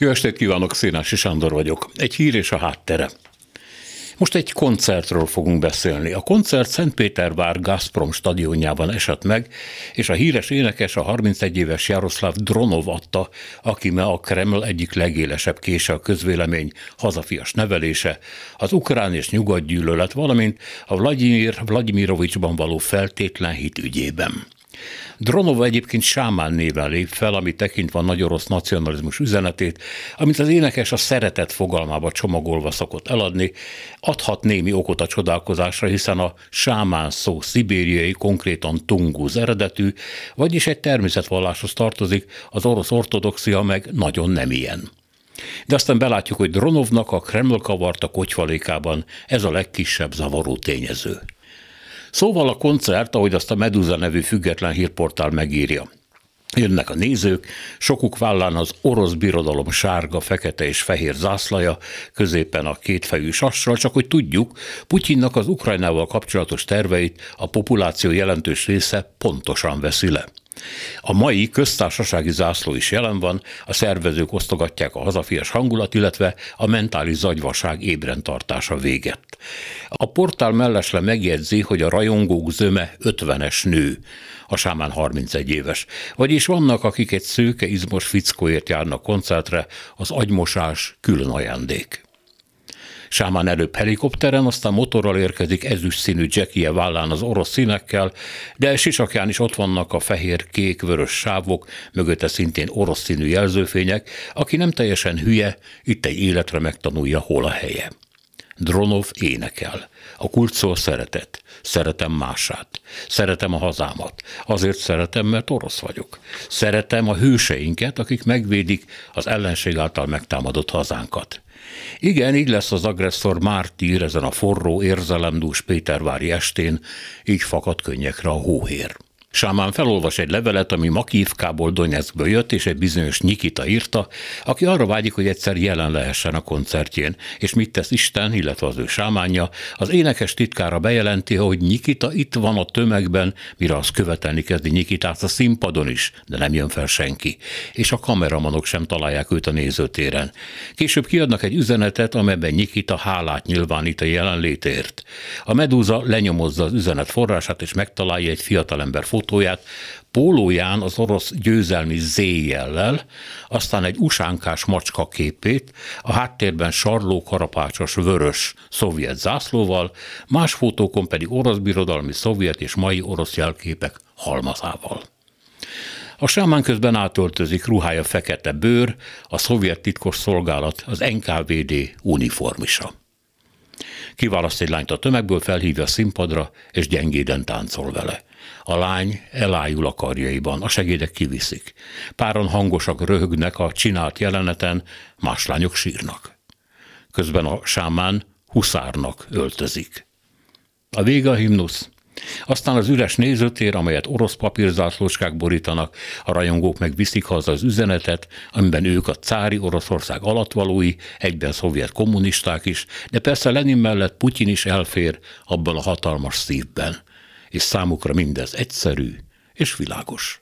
Jó estét kívánok, Szénási Sándor vagyok. Egy hír és a háttere. Most egy koncertről fogunk beszélni. A koncert Szentpétervár Gazprom stadionjában esett meg, és a híres énekes a 31 éves Jaroszláv Dronov adta, aki me a Kreml egyik legélesebb kése a közvélemény hazafias nevelése, az ukrán és nyugat gyűlölet, valamint a Vladimir Vladimirovicsban való feltétlen hit ügyében. Dronova egyébként Sámán néven lép fel, ami tekintve a nagy orosz nacionalizmus üzenetét, amit az énekes a szeretet fogalmába csomagolva szokott eladni, adhat némi okot a csodálkozásra, hiszen a sámán szó szibériai, konkrétan tungúz eredetű, vagyis egy természetvalláshoz tartozik, az orosz ortodoxia meg nagyon nem ilyen. De aztán belátjuk, hogy Dronovnak a Kreml kavarta kocsvalékában ez a legkisebb zavaró tényező. Szóval a koncert, ahogy azt a Medusa nevű független hírportál megírja. Jönnek a nézők, sokuk vállán az orosz birodalom sárga, fekete és fehér zászlaja, középen a kétfejű sassal, csak hogy tudjuk, Putyinnak az Ukrajnával kapcsolatos terveit a populáció jelentős része pontosan veszi le. A mai köztársasági zászló is jelen van, a szervezők osztogatják a hazafias hangulat, illetve a mentális zagyvaság ébren tartása véget. A portál mellesle megjegyzi, hogy a rajongók zöme 50-es nő, a sámán 31 éves. Vagyis vannak, akik egy szőke izmos fickóért járnak koncertre, az agymosás külön ajándék. Sámán előbb helikopteren, aztán motorral érkezik ezüst színű Jackie vállán az orosz színekkel, de sisakján is ott vannak a fehér, kék, vörös sávok, mögötte szintén orosz színű jelzőfények, aki nem teljesen hülye, itt egy életre megtanulja, hol a helye. Dronov énekel. A kult szó szeretet. Szeretem mását. Szeretem a hazámat. Azért szeretem, mert orosz vagyok. Szeretem a hőseinket, akik megvédik az ellenség által megtámadott hazánkat. Igen, így lesz az agresszor mártír ezen a forró, érzelemdús Pétervári estén, így fakad könnyekre a hóhér. Sámán felolvas egy levelet, ami Makívkából Donetskből jött, és egy bizonyos Nikita írta, aki arra vágyik, hogy egyszer jelen lehessen a koncertjén. És mit tesz Isten, illetve az ő sámánja? Az énekes titkára bejelenti, hogy Nikita itt van a tömegben, mire az követelni kezdi Nikitát a színpadon is, de nem jön fel senki. És a kameramanok sem találják őt a nézőtéren. Később kiadnak egy üzenetet, amelyben Nikita hálát nyilvánít a jelenlétért. A Medúza lenyomozza az üzenet forrását, és megtalálja egy fiatalember fotóját, fotóját, pólóján az orosz győzelmi Z-jellel, aztán egy usánkás macska képét, a háttérben sarló karapácsos vörös szovjet zászlóval, más fotókon pedig orosz birodalmi szovjet és mai orosz jelképek halmazával. A sámán közben átöltözik ruhája fekete bőr, a szovjet titkos szolgálat, az NKVD uniformisa. Kiválaszt egy lányt a tömegből, felhívja a színpadra, és gyengéden táncol vele. A lány elájul a karjaiban, a segédek kiviszik. Páron hangosak röhögnek a csinált jeleneten, más lányok sírnak. Közben a sámán huszárnak öltözik. A vége a himnusz. Aztán az üres nézőtér, amelyet orosz papírzászlóskák borítanak, a rajongók meg viszik haza az üzenetet, amiben ők a cári Oroszország alatvalói, egyben szovjet kommunisták is, de persze Lenin mellett Putyin is elfér abban a hatalmas szívben és számukra mindez egyszerű és világos.